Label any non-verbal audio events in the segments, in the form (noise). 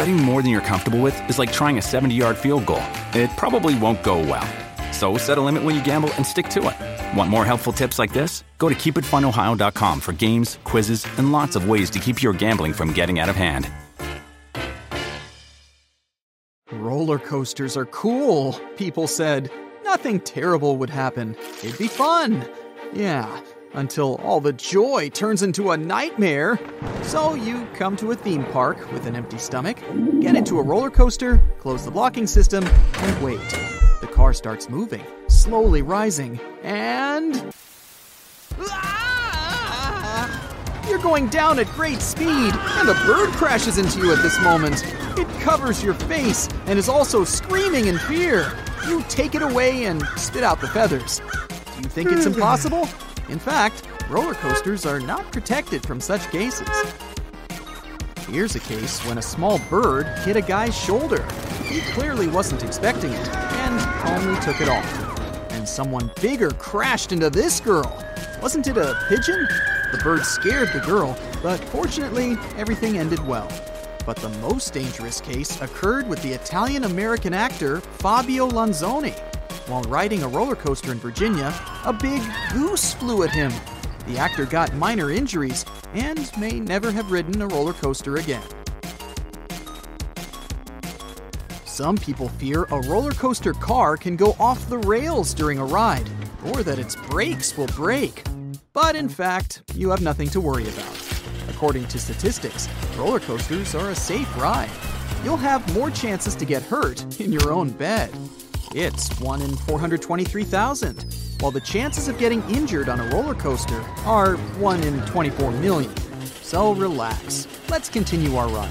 Betting more than you're comfortable with is like trying a 70 yard field goal. It probably won't go well. So set a limit when you gamble and stick to it. Want more helpful tips like this? Go to keepitfunohio.com for games, quizzes, and lots of ways to keep your gambling from getting out of hand. Roller coasters are cool, people said. Nothing terrible would happen. It'd be fun. Yeah, until all the joy turns into a nightmare. So you come to a theme park with an empty stomach, get into a roller coaster, close the blocking system, and wait. The car starts moving, slowly rising, and. Ah! You're going down at great speed, and a bird crashes into you at this moment. It covers your face and is also screaming in fear. You take it away and spit out the feathers. Do you think it's (laughs) impossible? In fact, roller coasters are not protected from such cases. Here's a case when a small bird hit a guy's shoulder. He clearly wasn't expecting it and calmly took it off. And someone bigger crashed into this girl. Wasn't it a pigeon? The bird scared the girl, but fortunately, everything ended well. But the most dangerous case occurred with the Italian American actor Fabio Lanzoni. While riding a roller coaster in Virginia, a big goose flew at him. The actor got minor injuries and may never have ridden a roller coaster again. Some people fear a roller coaster car can go off the rails during a ride, or that its brakes will break. But in fact, you have nothing to worry about. According to statistics, roller coasters are a safe ride. You'll have more chances to get hurt in your own bed. It's 1 in 423,000, while the chances of getting injured on a roller coaster are 1 in 24 million. So relax. Let's continue our ride.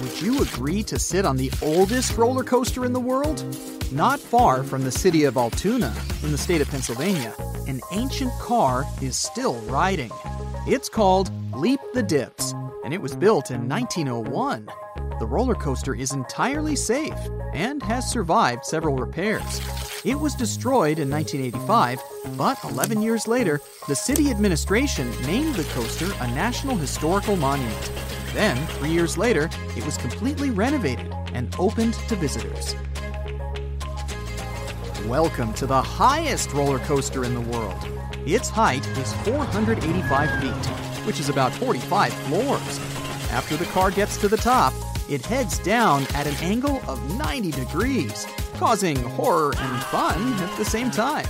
Would you agree to sit on the oldest roller coaster in the world? Not far from the city of Altoona, in the state of Pennsylvania, an ancient car is still riding. It's called Leap the Dips, and it was built in 1901. The roller coaster is entirely safe and has survived several repairs. It was destroyed in 1985, but 11 years later, the city administration named the coaster a National Historical Monument. Then, three years later, it was completely renovated and opened to visitors. Welcome to the highest roller coaster in the world. Its height is 485 feet, which is about 45 floors. After the car gets to the top, it heads down at an angle of 90 degrees, causing horror and fun at the same time.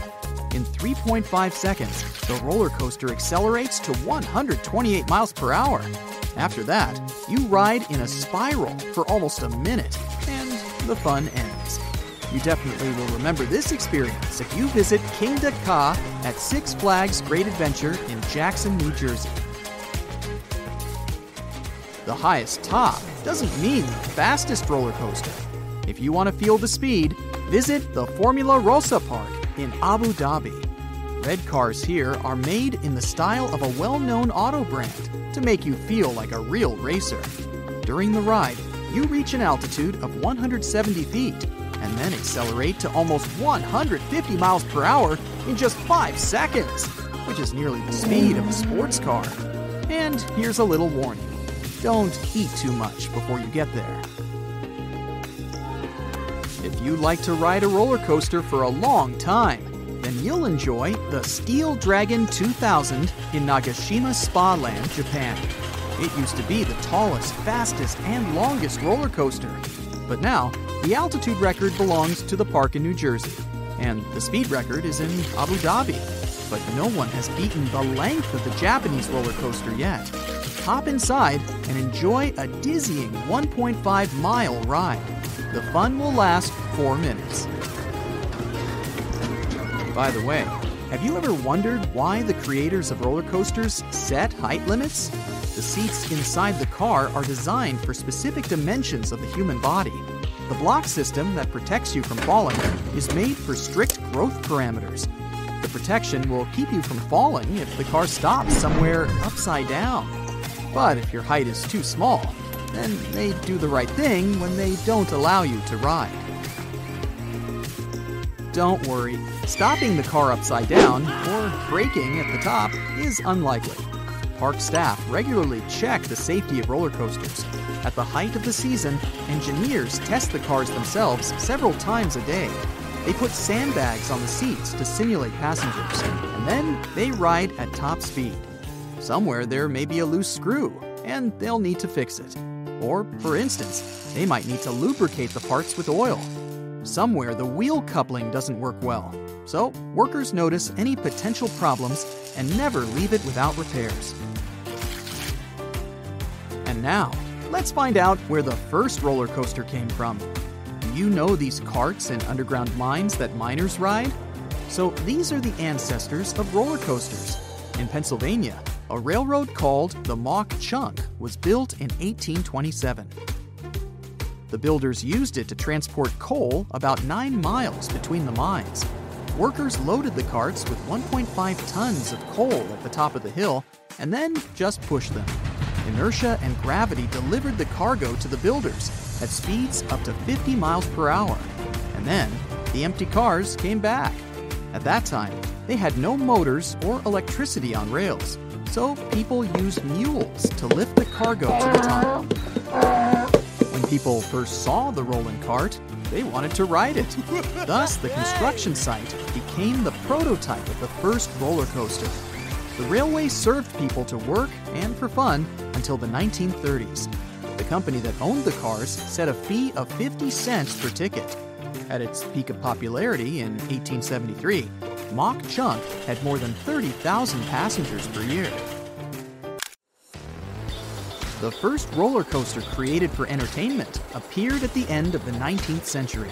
In 3.5 seconds, the roller coaster accelerates to 128 miles per hour. After that, you ride in a spiral for almost a minute, and the fun ends. You definitely will remember this experience if you visit Kingda Ka at Six Flags Great Adventure in Jackson, New Jersey. The highest top doesn't mean the fastest roller coaster. If you want to feel the speed, visit the Formula Rossa Park in Abu Dhabi. Red cars here are made in the style of a well known auto brand to make you feel like a real racer. During the ride, you reach an altitude of 170 feet and then accelerate to almost 150 miles per hour in just 5 seconds, which is nearly the speed of a sports car. And here's a little warning don't eat too much before you get there. If you like to ride a roller coaster for a long time, then you'll enjoy the Steel Dragon 2000 in Nagashima Spa Land, Japan. It used to be the tallest, fastest, and longest roller coaster. But now, the altitude record belongs to the park in New Jersey, and the speed record is in Abu Dhabi. But no one has beaten the length of the Japanese roller coaster yet. Hop inside and enjoy a dizzying 1.5 mile ride. The fun will last four minutes. By the way, have you ever wondered why the creators of roller coasters set height limits? The seats inside the car are designed for specific dimensions of the human body. The block system that protects you from falling is made for strict growth parameters. The protection will keep you from falling if the car stops somewhere upside down. But if your height is too small, then they do the right thing when they don't allow you to ride. Don't worry, stopping the car upside down or braking at the top is unlikely. Park staff regularly check the safety of roller coasters. At the height of the season, engineers test the cars themselves several times a day. They put sandbags on the seats to simulate passengers, and then they ride at top speed. Somewhere there may be a loose screw, and they'll need to fix it. Or, for instance, they might need to lubricate the parts with oil. Somewhere the wheel coupling doesn't work well, so workers notice any potential problems and never leave it without repairs. And now, let's find out where the first roller coaster came from. Do you know these carts and underground mines that miners ride? So these are the ancestors of roller coasters. In Pennsylvania, a railroad called the Mauch Chunk was built in 1827. The builders used it to transport coal about nine miles between the mines. Workers loaded the carts with 1.5 tons of coal at the top of the hill and then just pushed them. Inertia and gravity delivered the cargo to the builders at speeds up to 50 miles per hour. And then the empty cars came back. At that time, they had no motors or electricity on rails, so people used mules to lift the cargo to the top. When people first saw the rolling cart, they wanted to ride it. Thus, the construction site became the prototype of the first roller coaster. The railway served people to work and for fun until the 1930s. The company that owned the cars set a fee of 50 cents per ticket. At its peak of popularity in 1873, Mauch Chunk had more than 30,000 passengers per year. The first roller coaster created for entertainment appeared at the end of the 19th century.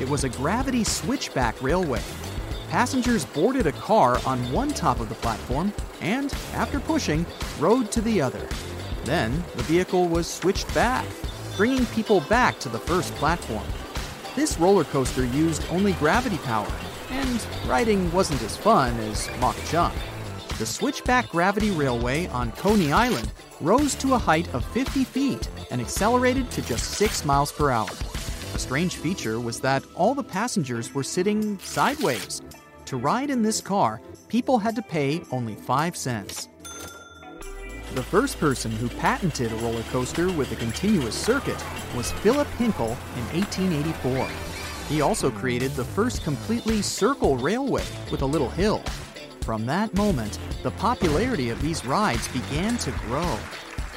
It was a gravity switchback railway. Passengers boarded a car on one top of the platform and, after pushing, rode to the other. Then the vehicle was switched back, bringing people back to the first platform. This roller coaster used only gravity power, and riding wasn't as fun as Mauch Chunk. The switchback gravity railway on Coney Island rose to a height of 50 feet and accelerated to just 6 miles per hour. A strange feature was that all the passengers were sitting sideways. To ride in this car, people had to pay only 5 cents. The first person who patented a roller coaster with a continuous circuit was Philip Hinkle in 1884. He also created the first completely circle railway with a little hill. From that moment, the popularity of these rides began to grow.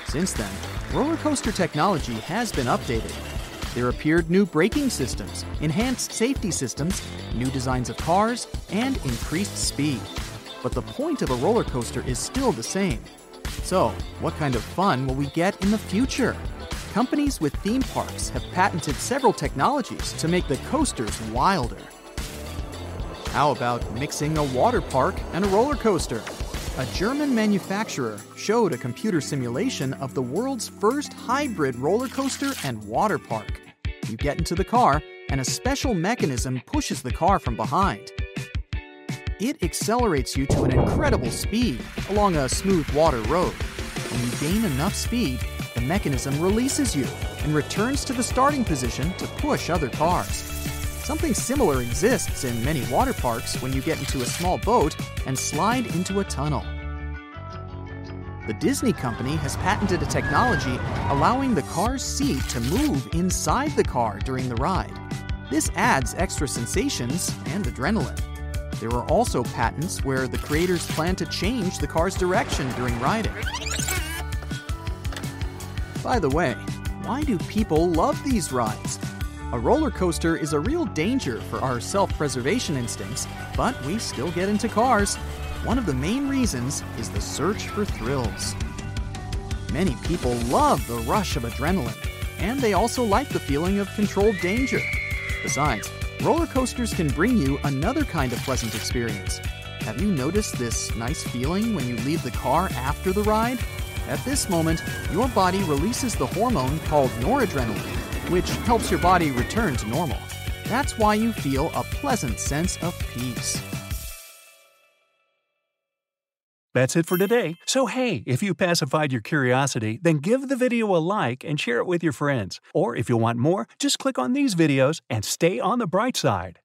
Since then, roller coaster technology has been updated. There appeared new braking systems, enhanced safety systems, new designs of cars, and increased speed. But the point of a roller coaster is still the same. So, what kind of fun will we get in the future? Companies with theme parks have patented several technologies to make the coasters wilder. How about mixing a water park and a roller coaster? A German manufacturer showed a computer simulation of the world's first hybrid roller coaster and water park. You get into the car, and a special mechanism pushes the car from behind. It accelerates you to an incredible speed along a smooth water road. When you gain enough speed, mechanism releases you and returns to the starting position to push other cars. Something similar exists in many water parks when you get into a small boat and slide into a tunnel. The Disney company has patented a technology allowing the car's seat to move inside the car during the ride. This adds extra sensations and adrenaline. There are also patents where the creators plan to change the car's direction during riding. By the way, why do people love these rides? A roller coaster is a real danger for our self preservation instincts, but we still get into cars. One of the main reasons is the search for thrills. Many people love the rush of adrenaline, and they also like the feeling of controlled danger. Besides, roller coasters can bring you another kind of pleasant experience. Have you noticed this nice feeling when you leave the car after the ride? At this moment, your body releases the hormone called noradrenaline, which helps your body return to normal. That's why you feel a pleasant sense of peace. That's it for today. So, hey, if you pacified your curiosity, then give the video a like and share it with your friends. Or if you want more, just click on these videos and stay on the bright side.